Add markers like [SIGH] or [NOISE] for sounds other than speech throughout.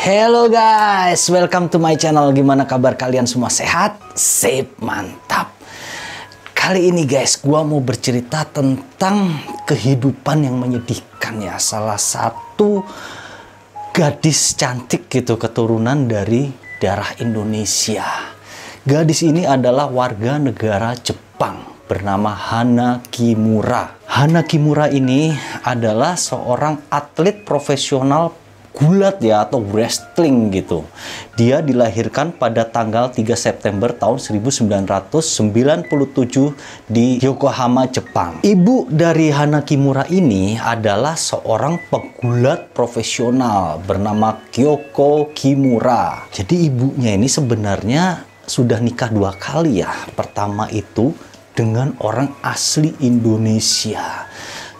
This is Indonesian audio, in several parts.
Hello guys, welcome to my channel. Gimana kabar kalian semua? Sehat? Sip, mantap. Kali ini guys, gua mau bercerita tentang kehidupan yang menyedihkan ya. Salah satu gadis cantik gitu keturunan dari darah Indonesia. Gadis ini adalah warga negara Jepang bernama Hana Kimura. Hana Kimura ini adalah seorang atlet profesional gulat ya atau wrestling gitu. Dia dilahirkan pada tanggal 3 September tahun 1997 di Yokohama, Jepang. Ibu dari Hana Kimura ini adalah seorang pegulat profesional bernama Kyoko Kimura. Jadi ibunya ini sebenarnya sudah nikah dua kali ya. Pertama itu dengan orang asli Indonesia.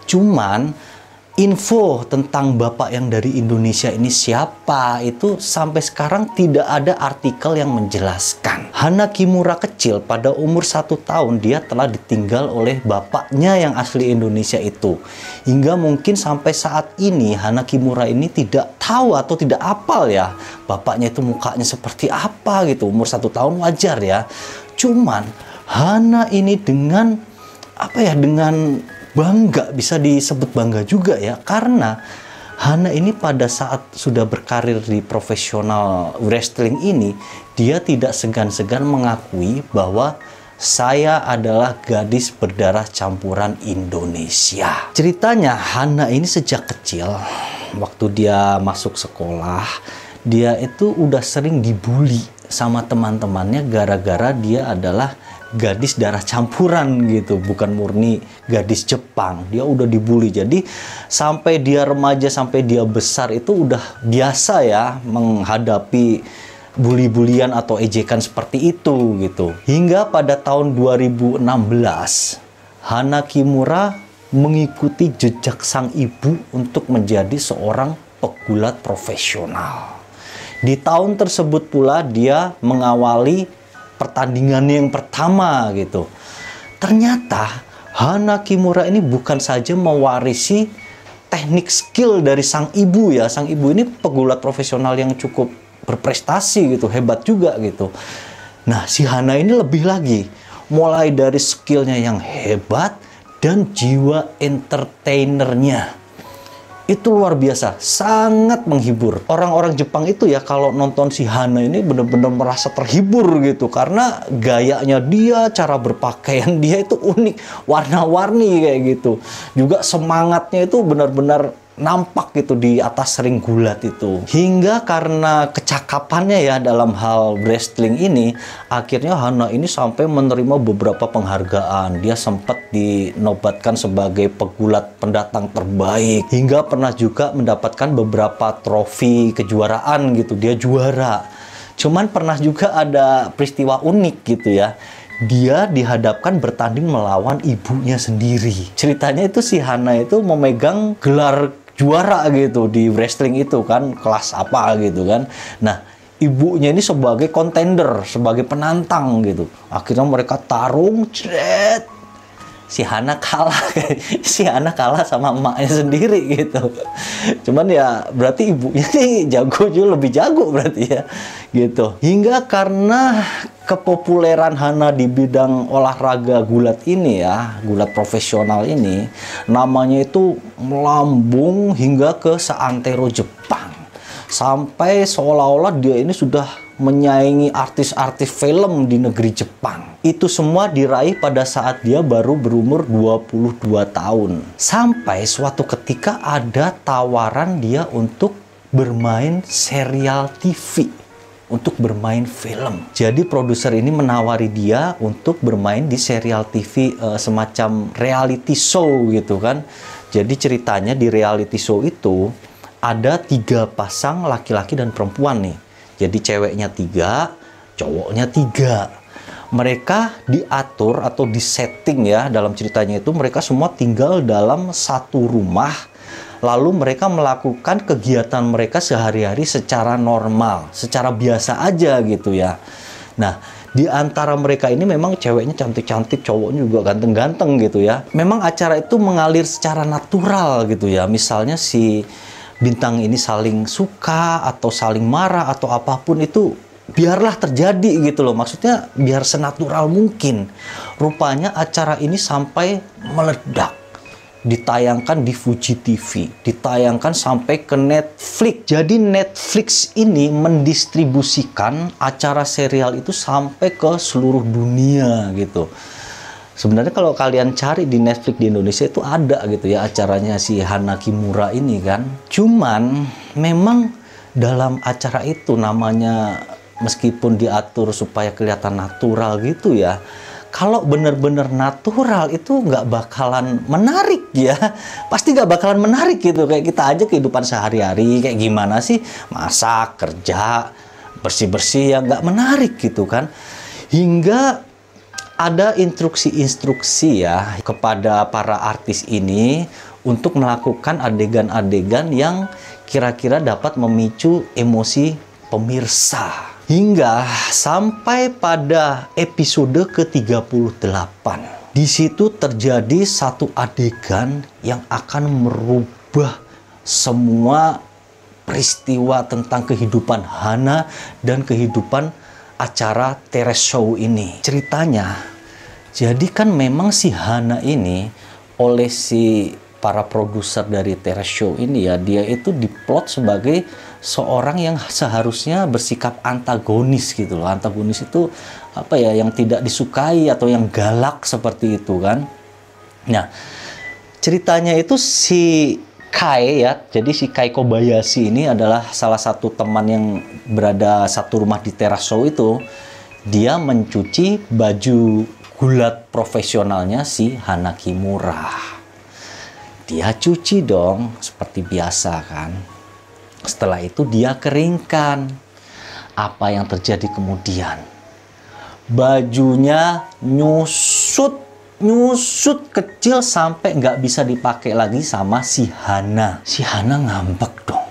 Cuman info tentang bapak yang dari Indonesia ini siapa itu sampai sekarang tidak ada artikel yang menjelaskan. Hana Kimura kecil pada umur satu tahun dia telah ditinggal oleh bapaknya yang asli Indonesia itu. Hingga mungkin sampai saat ini Hana Kimura ini tidak tahu atau tidak apal ya bapaknya itu mukanya seperti apa gitu. Umur satu tahun wajar ya. Cuman Hana ini dengan apa ya dengan bangga bisa disebut bangga juga ya karena Hana ini pada saat sudah berkarir di profesional wrestling ini dia tidak segan-segan mengakui bahwa saya adalah gadis berdarah campuran Indonesia. Ceritanya Hana ini sejak kecil waktu dia masuk sekolah dia itu udah sering dibully sama teman-temannya gara-gara dia adalah gadis darah campuran gitu, bukan murni gadis Jepang. Dia udah dibully. Jadi sampai dia remaja sampai dia besar itu udah biasa ya menghadapi bully-bulian atau ejekan seperti itu gitu. Hingga pada tahun 2016 Hana Kimura mengikuti jejak sang ibu untuk menjadi seorang pegulat profesional. Di tahun tersebut pula dia mengawali pertandingan yang pertama gitu. Ternyata Hana Kimura ini bukan saja mewarisi teknik skill dari sang ibu ya. Sang ibu ini pegulat profesional yang cukup berprestasi gitu, hebat juga gitu. Nah, si Hana ini lebih lagi. Mulai dari skillnya yang hebat dan jiwa entertainernya itu luar biasa, sangat menghibur. Orang-orang Jepang itu ya kalau nonton si Hana ini benar-benar merasa terhibur gitu karena gayanya dia, cara berpakaian dia itu unik, warna-warni kayak gitu. Juga semangatnya itu benar-benar nampak gitu di atas ring gulat itu. Hingga karena kecakapannya ya dalam hal wrestling ini, akhirnya Hana ini sampai menerima beberapa penghargaan. Dia sempat dinobatkan sebagai pegulat pendatang terbaik. Hingga pernah juga mendapatkan beberapa trofi kejuaraan gitu. Dia juara. Cuman pernah juga ada peristiwa unik gitu ya dia dihadapkan bertanding melawan ibunya sendiri. Ceritanya itu si Hana itu memegang gelar juara gitu di wrestling itu kan kelas apa gitu kan. Nah ibunya ini sebagai kontender sebagai penantang gitu. Akhirnya mereka tarung cret si Hana kalah [LAUGHS] si Hana kalah sama emaknya sendiri gitu. Cuman ya berarti ibunya nih jago juga lebih jago berarti ya gitu. Hingga karena kepopuleran Hana di bidang olahraga gulat ini ya gulat profesional ini namanya itu melambung hingga ke seantero Jepang sampai seolah-olah dia ini sudah menyaingi artis-artis film di negeri Jepang. Itu semua diraih pada saat dia baru berumur 22 tahun. Sampai suatu ketika ada tawaran dia untuk bermain serial TV untuk bermain film. Jadi produser ini menawari dia untuk bermain di serial TV uh, eh, semacam reality show gitu kan. Jadi ceritanya di reality show itu ada tiga pasang laki-laki dan perempuan nih. Jadi ceweknya tiga, cowoknya tiga. Mereka diatur atau disetting ya dalam ceritanya itu mereka semua tinggal dalam satu rumah. Lalu mereka melakukan kegiatan mereka sehari-hari secara normal, secara biasa aja gitu ya. Nah, di antara mereka ini memang ceweknya cantik-cantik, cowoknya juga ganteng-ganteng gitu ya. Memang acara itu mengalir secara natural gitu ya. Misalnya si bintang ini saling suka atau saling marah atau apa pun itu biarlah terjadi gitu loh maksudnya biar senatural mungkin rupanya acara ini sampai meledak ditayangkan di Fuji TV ditayangkan sampai ke Netflix. Jadi Netflix ini mendistribusikan acara serial itu sampai ke seluruh dunia gitu. Sebenarnya kalau kalian cari di Netflix di Indonesia itu ada gitu ya acaranya si Hana Kimura ini kan. Cuman memang dalam acara itu namanya meskipun diatur supaya kelihatan natural gitu ya kalau bener-bener natural itu nggak bakalan menarik ya. Pasti nggak bakalan menarik gitu. Kayak kita aja kehidupan sehari-hari kayak gimana sih? Masak kerja bersih-bersih ya nggak menarik gitu kan. Hingga ada instruksi-instruksi ya kepada para artis ini untuk melakukan adegan-adegan yang kira-kira dapat memicu emosi pemirsa hingga sampai pada episode ke-38. Di situ terjadi satu adegan yang akan merubah semua peristiwa tentang kehidupan Hana dan kehidupan acara Teres Show ini. Ceritanya, jadi kan memang si Hana ini oleh si para produser dari Teres Show ini ya, dia itu diplot sebagai seorang yang seharusnya bersikap antagonis gitu loh. Antagonis itu apa ya yang tidak disukai atau yang galak seperti itu kan. Nah, ceritanya itu si Kai ya. Jadi si Kai Kobayashi ini adalah salah satu teman yang berada satu rumah di teras show itu. Dia mencuci baju gulat profesionalnya si Hanaki Murah. Dia cuci dong seperti biasa kan setelah itu dia keringkan. Apa yang terjadi kemudian? Bajunya nyusut, nyusut kecil sampai nggak bisa dipakai lagi sama si Hana. Si Hana ngambek dong.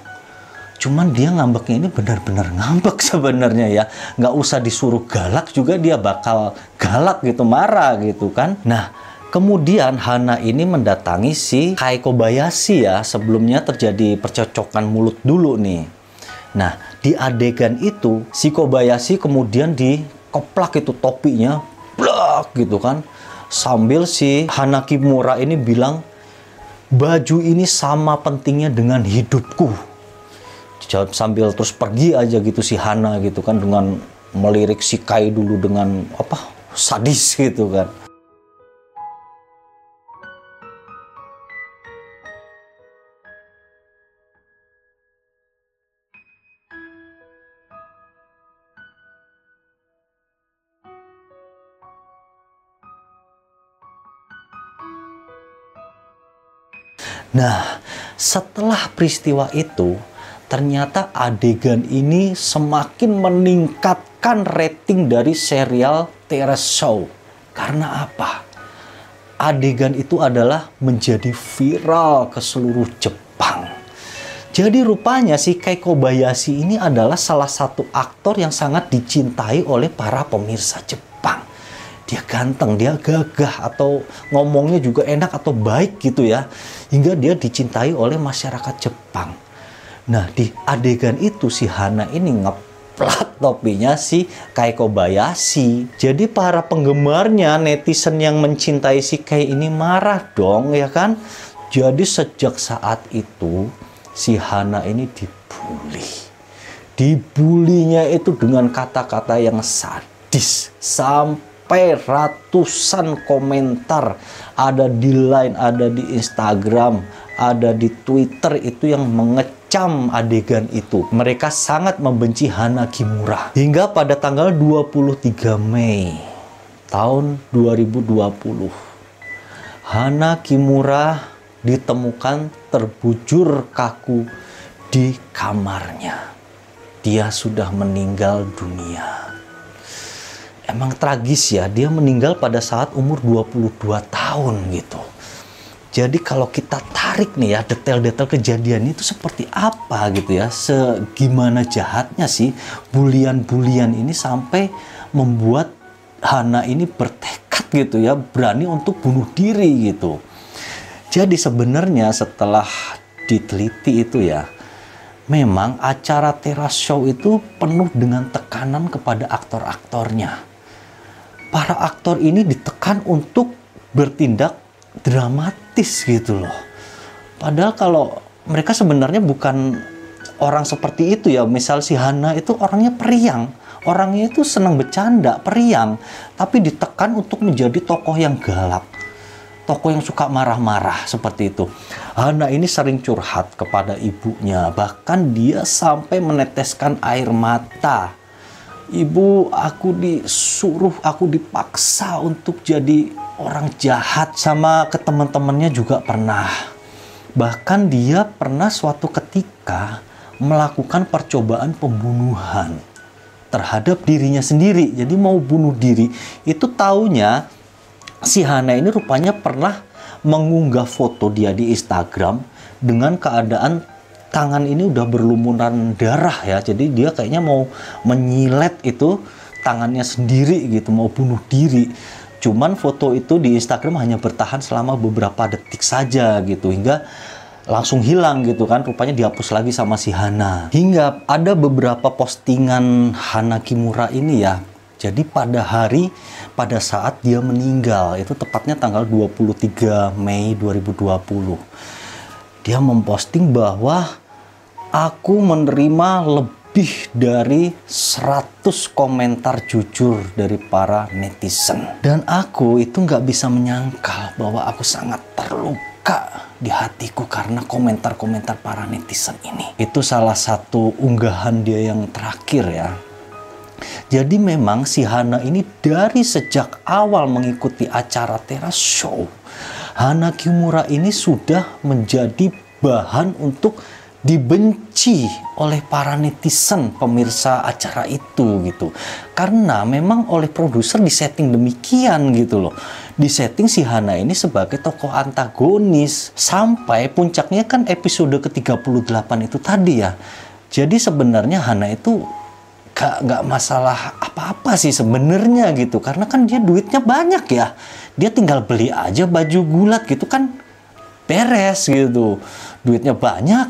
Cuman dia ngambeknya ini benar-benar ngambek [LAUGHS] sebenarnya ya. Nggak usah disuruh galak juga dia bakal galak gitu, marah gitu kan. Nah, Kemudian Hana ini mendatangi si Kai Kobayashi ya. Sebelumnya terjadi percocokan mulut dulu nih. Nah, di adegan itu si Kobayashi kemudian dikoplak itu topinya, blak gitu kan. Sambil si Hana Kimura ini bilang, baju ini sama pentingnya dengan hidupku. Sambil terus pergi aja gitu si Hana gitu kan dengan melirik si Kai dulu dengan apa sadis gitu kan. Nah, setelah peristiwa itu, ternyata adegan ini semakin meningkatkan rating dari serial Terrace Show. Karena apa? Adegan itu adalah menjadi viral ke seluruh Jepang. Jadi rupanya si Kei Kobayashi ini adalah salah satu aktor yang sangat dicintai oleh para pemirsa Jepang dia ganteng, dia gagah atau ngomongnya juga enak atau baik gitu ya. Hingga dia dicintai oleh masyarakat Jepang. Nah, di adegan itu si Hana ini ngeplat topinya si Kai Kobayashi. Jadi para penggemarnya, netizen yang mencintai si Kai ini marah dong ya kan. Jadi sejak saat itu si Hana ini dibully. Dibulinya itu dengan kata-kata yang sadis sampai sampai ratusan komentar ada di line, ada di Instagram, ada di Twitter itu yang mengecam adegan itu. Mereka sangat membenci Hana Kimura. Hingga pada tanggal 23 Mei tahun 2020, Hana Kimura ditemukan terbujur kaku di kamarnya. Dia sudah meninggal dunia emang tragis ya dia meninggal pada saat umur 22 tahun gitu jadi kalau kita tarik nih ya detail-detail kejadian itu seperti apa gitu ya segimana jahatnya sih bulian-bulian ini sampai membuat Hana ini bertekad gitu ya berani untuk bunuh diri gitu jadi sebenarnya setelah diteliti itu ya memang acara teras show itu penuh dengan tekanan kepada aktor-aktornya. Para aktor ini ditekan untuk bertindak dramatis gitu loh. Padahal kalau mereka sebenarnya bukan orang seperti itu ya. Misal si Hana itu orangnya periang. Orangnya itu senang bercanda, periang. Tapi ditekan untuk menjadi tokoh yang galak. Tokoh yang suka marah-marah seperti itu. Hana ini sering curhat kepada ibunya. Bahkan dia sampai meneteskan air mata. Ibu, aku disuruh, aku dipaksa untuk jadi orang jahat sama ke teman-temannya juga pernah. Bahkan dia pernah suatu ketika melakukan percobaan pembunuhan terhadap dirinya sendiri. Jadi mau bunuh diri. Itu taunya si Hana ini rupanya pernah mengunggah foto dia di Instagram dengan keadaan tangan ini udah berlumuran darah ya. Jadi dia kayaknya mau menyilet itu tangannya sendiri gitu, mau bunuh diri. Cuman foto itu di Instagram hanya bertahan selama beberapa detik saja gitu hingga langsung hilang gitu kan rupanya dihapus lagi sama si Hana hingga ada beberapa postingan Hana Kimura ini ya jadi pada hari pada saat dia meninggal itu tepatnya tanggal 23 Mei 2020 dia memposting bahwa aku menerima lebih dari 100 komentar jujur dari para netizen. Dan aku itu nggak bisa menyangkal bahwa aku sangat terluka di hatiku karena komentar-komentar para netizen ini. Itu salah satu unggahan dia yang terakhir ya. Jadi memang si Hana ini dari sejak awal mengikuti acara teras show Hana Kimura ini sudah menjadi bahan untuk dibenci oleh para netizen pemirsa acara itu gitu. Karena memang oleh produser disetting demikian gitu loh. Disetting si Hana ini sebagai tokoh antagonis sampai puncaknya kan episode ke-38 itu tadi ya. Jadi sebenarnya Hana itu gak, gak masalah apa-apa sih sebenarnya gitu. Karena kan dia duitnya banyak ya. Dia tinggal beli aja baju gulat gitu kan beres gitu. Duitnya banyak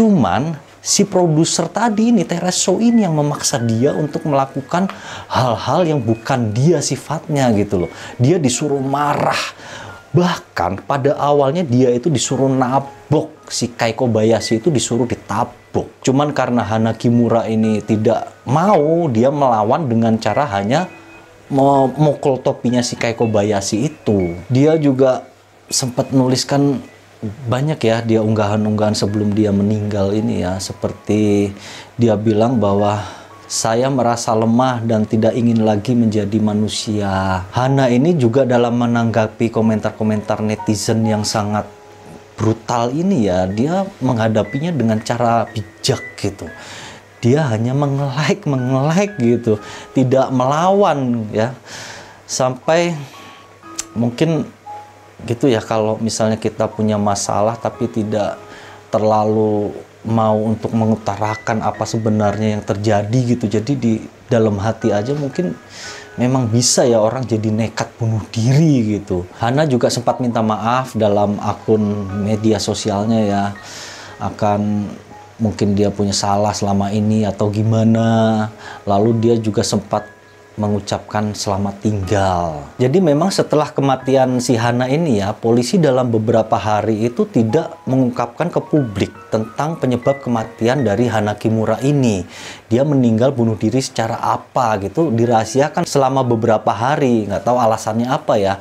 cuman si produser tadi ini Tereso ini yang memaksa dia untuk melakukan hal-hal yang bukan dia sifatnya gitu loh. Dia disuruh marah. Bahkan pada awalnya dia itu disuruh nabok. Si Kaiko Bayashi itu disuruh ditabok. Cuman karena Hana Kimura ini tidak mau dia melawan dengan cara hanya memukul topinya si Kaiko Bayashi itu. Dia juga sempat nuliskan banyak ya dia unggahan-unggahan sebelum dia meninggal ini ya. Seperti dia bilang bahwa saya merasa lemah dan tidak ingin lagi menjadi manusia. Hana ini juga dalam menanggapi komentar-komentar netizen yang sangat brutal ini ya, dia menghadapinya dengan cara bijak gitu. Dia hanya mengelek mengelek gitu. Tidak melawan ya. Sampai mungkin gitu ya kalau misalnya kita punya masalah tapi tidak terlalu mau untuk mengutarakan apa sebenarnya yang terjadi gitu jadi di dalam hati aja mungkin memang bisa ya orang jadi nekat bunuh diri gitu Hana juga sempat minta maaf dalam akun media sosialnya ya akan mungkin dia punya salah selama ini atau gimana. Lalu dia juga sempat mengucapkan selamat tinggal. Jadi memang setelah kematian si Hana ini ya, polisi dalam beberapa hari itu tidak mengungkapkan ke publik tentang penyebab kematian dari Hana Kimura ini. Dia meninggal bunuh diri secara apa gitu, dirahasiakan selama beberapa hari, nggak tahu alasannya apa ya.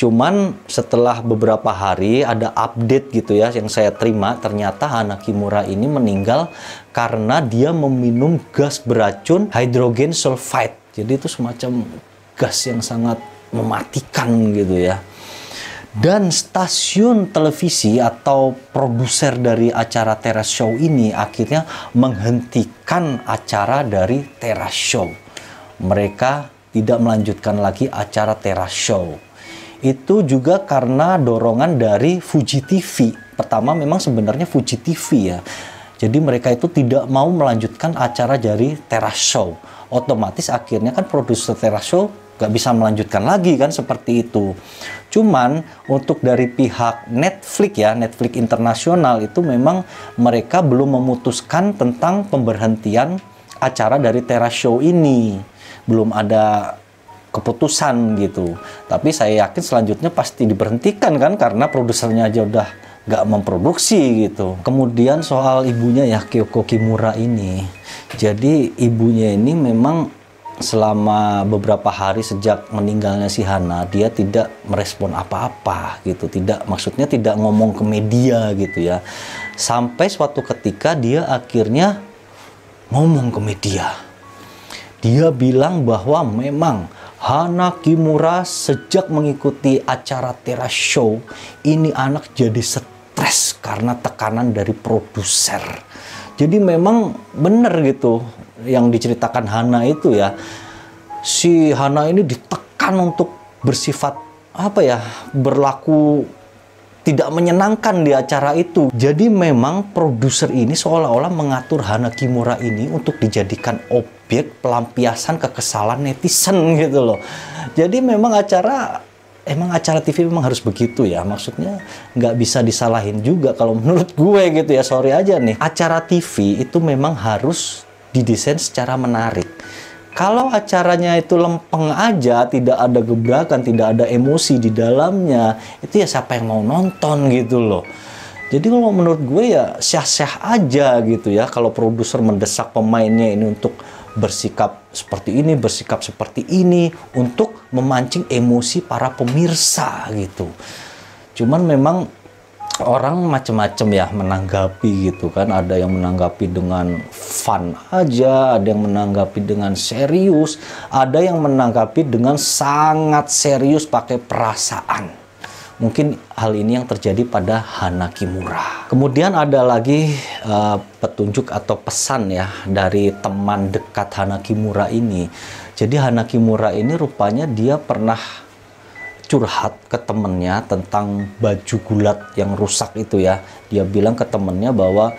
Cuman setelah beberapa hari ada update gitu ya yang saya terima ternyata Hana Kimura ini meninggal karena dia meminum gas beracun hidrogen sulfide. Jadi itu semacam gas yang sangat mematikan gitu ya. Dan stasiun televisi atau produser dari acara Teras Show ini akhirnya menghentikan acara dari Teras Show. Mereka tidak melanjutkan lagi acara Teras Show itu juga karena dorongan dari Fuji TV. Pertama memang sebenarnya Fuji TV ya. Jadi mereka itu tidak mau melanjutkan acara dari Teras Show. Otomatis akhirnya kan produser Teras Show gak bisa melanjutkan lagi kan seperti itu. Cuman untuk dari pihak Netflix ya, Netflix internasional itu memang mereka belum memutuskan tentang pemberhentian acara dari Teras Show ini. Belum ada keputusan gitu. Tapi saya yakin selanjutnya pasti diberhentikan kan karena produsernya aja udah nggak memproduksi gitu. Kemudian soal ibunya ya Kyoko Kimura ini. Jadi ibunya ini memang selama beberapa hari sejak meninggalnya si Hana dia tidak merespon apa-apa gitu tidak maksudnya tidak ngomong ke media gitu ya sampai suatu ketika dia akhirnya ngomong ke media dia bilang bahwa memang Hana Kimura sejak mengikuti acara teras show ini anak jadi stres karena tekanan dari produser jadi memang benar gitu yang diceritakan Hana itu ya si Hana ini ditekan untuk bersifat apa ya berlaku tidak menyenangkan di acara itu. Jadi memang produser ini seolah-olah mengatur Hana Kimura ini untuk dijadikan objek pelampiasan kekesalan netizen gitu loh. Jadi memang acara emang acara TV memang harus begitu ya maksudnya nggak bisa disalahin juga kalau menurut gue gitu ya sorry aja nih acara TV itu memang harus didesain secara menarik. Kalau acaranya itu lempeng aja, tidak ada gebrakan, tidak ada emosi di dalamnya, itu ya siapa yang mau nonton gitu loh. Jadi kalau menurut gue ya syah-syah aja gitu ya kalau produser mendesak pemainnya ini untuk bersikap seperti ini, bersikap seperti ini untuk memancing emosi para pemirsa gitu. Cuman memang orang macam-macam ya menanggapi gitu kan ada yang menanggapi dengan fun aja ada yang menanggapi dengan serius ada yang menanggapi dengan sangat serius pakai perasaan mungkin hal ini yang terjadi pada Hana Kimura kemudian ada lagi uh, petunjuk atau pesan ya dari teman dekat Hana Kimura ini jadi Hana Kimura ini rupanya dia pernah curhat ke temennya tentang baju gulat yang rusak itu ya. Dia bilang ke temennya bahwa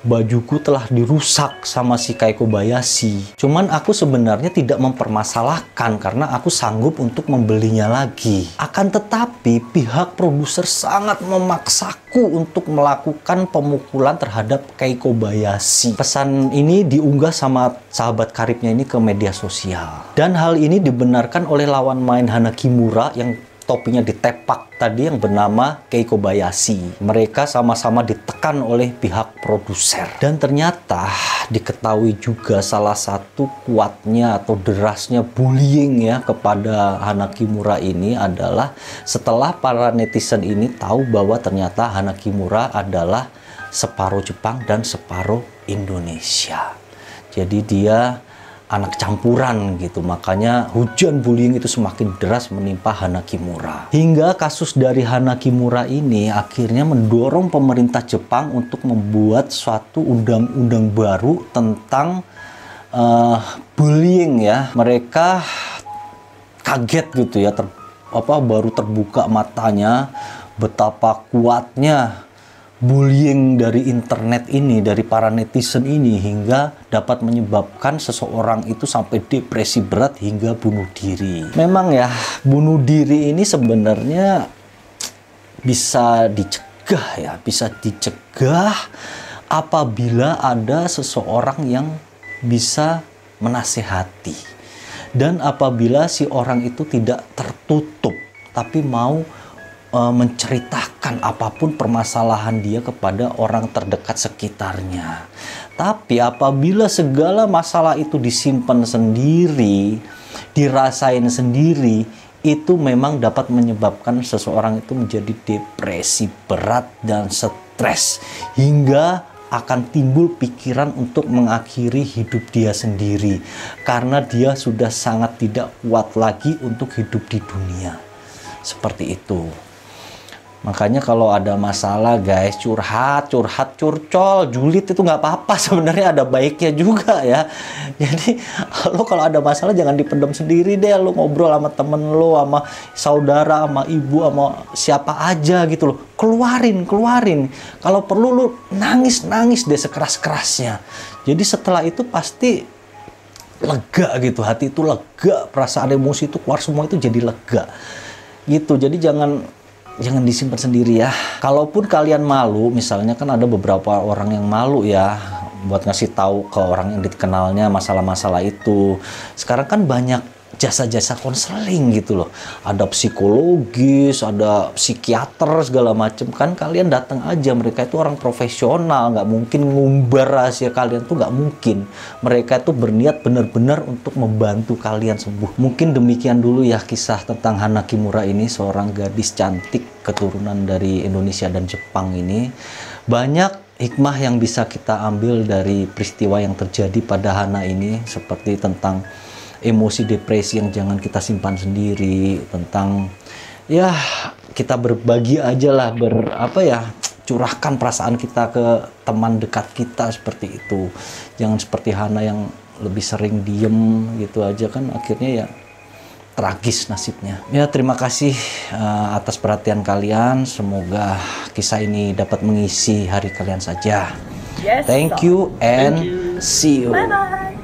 bajuku telah dirusak sama si Kaiko Bayashi. Cuman aku sebenarnya tidak mempermasalahkan karena aku sanggup untuk membelinya lagi. Akan tetapi pihak produser sangat memaksaku untuk melakukan pemukulan terhadap Kaiko Bayashi. Pesan ini diunggah sama sahabat karibnya ini ke media sosial. Dan hal ini dibenarkan oleh lawan main Hana Kimura yang topinya ditepak tadi yang bernama Keiko Bayashi. Mereka sama-sama ditekan oleh pihak produser. Dan ternyata diketahui juga salah satu kuatnya atau derasnya bullying ya kepada Hana Kimura ini adalah setelah para netizen ini tahu bahwa ternyata Hana Kimura adalah separuh Jepang dan separuh Indonesia. Jadi dia anak campuran gitu. Makanya hujan bullying itu semakin deras menimpa Hana Kimura. Hingga kasus dari Hana Kimura ini akhirnya mendorong pemerintah Jepang untuk membuat suatu undang-undang baru tentang uh, bullying ya. Mereka kaget gitu ya ter, apa baru terbuka matanya betapa kuatnya bullying dari internet ini, dari para netizen ini hingga dapat menyebabkan seseorang itu sampai depresi berat hingga bunuh diri. Memang ya, bunuh diri ini sebenarnya bisa dicegah ya, bisa dicegah apabila ada seseorang yang bisa menasehati. Dan apabila si orang itu tidak tertutup tapi mau uh, menceritakan apa pun permasalahan dia kepada orang terdekat sekitarnya. Tapi apabila segala masalah itu disimpan sendiri, dirasain sendiri, itu memang dapat menyebabkan seseorang itu menjadi depresi berat dan stres hingga akan timbul pikiran untuk mengakhiri hidup dia sendiri karena dia sudah sangat tidak kuat lagi untuk hidup di dunia. Seperti itu. Makanya kalau ada masalah guys, curhat, curhat, curcol, julid itu nggak apa-apa [LAUGHS] sebenarnya ada baiknya juga ya. Jadi lo kalau ada masalah jangan dipendam sendiri deh, lo ngobrol sama temen lo, sama saudara, sama ibu, sama siapa aja gitu loh. Keluarin, keluarin. Kalau perlu lo nangis, nangis deh sekeras-kerasnya. Jadi setelah itu pasti lega gitu, hati itu lega, perasaan emosi itu keluar semua itu jadi lega gitu jadi jangan jangan disimpan sendiri ya kalaupun kalian malu misalnya kan ada beberapa orang yang malu ya buat ngasih tahu ke orang yang dikenalnya masalah-masalah itu sekarang kan banyak jasa-jasa konseling gitu loh. Ada psikologis, ada psikiater segala macem kan kalian datang aja mereka itu orang profesional nggak mungkin ngumbar rahasia kalian tuh nggak mungkin. Mereka itu berniat benar-benar untuk membantu kalian sembuh. Mungkin demikian dulu ya kisah tentang Hana Kimura ini seorang gadis cantik keturunan dari Indonesia dan Jepang ini. Banyak hikmah yang bisa kita ambil dari peristiwa yang terjadi pada Hana ini seperti tentang emosi depresi yang jangan kita simpan sendiri tentang ya kita berbagi aja lah ber apa ya curahkan perasaan kita ke teman dekat kita seperti itu jangan seperti Hana yang lebih sering diem gitu aja kan akhirnya ya tragis nasibnya ya terima kasih uh, atas perhatian kalian semoga kisah ini dapat mengisi hari kalian saja Yes. thank you and Thank you. see you Bye bye.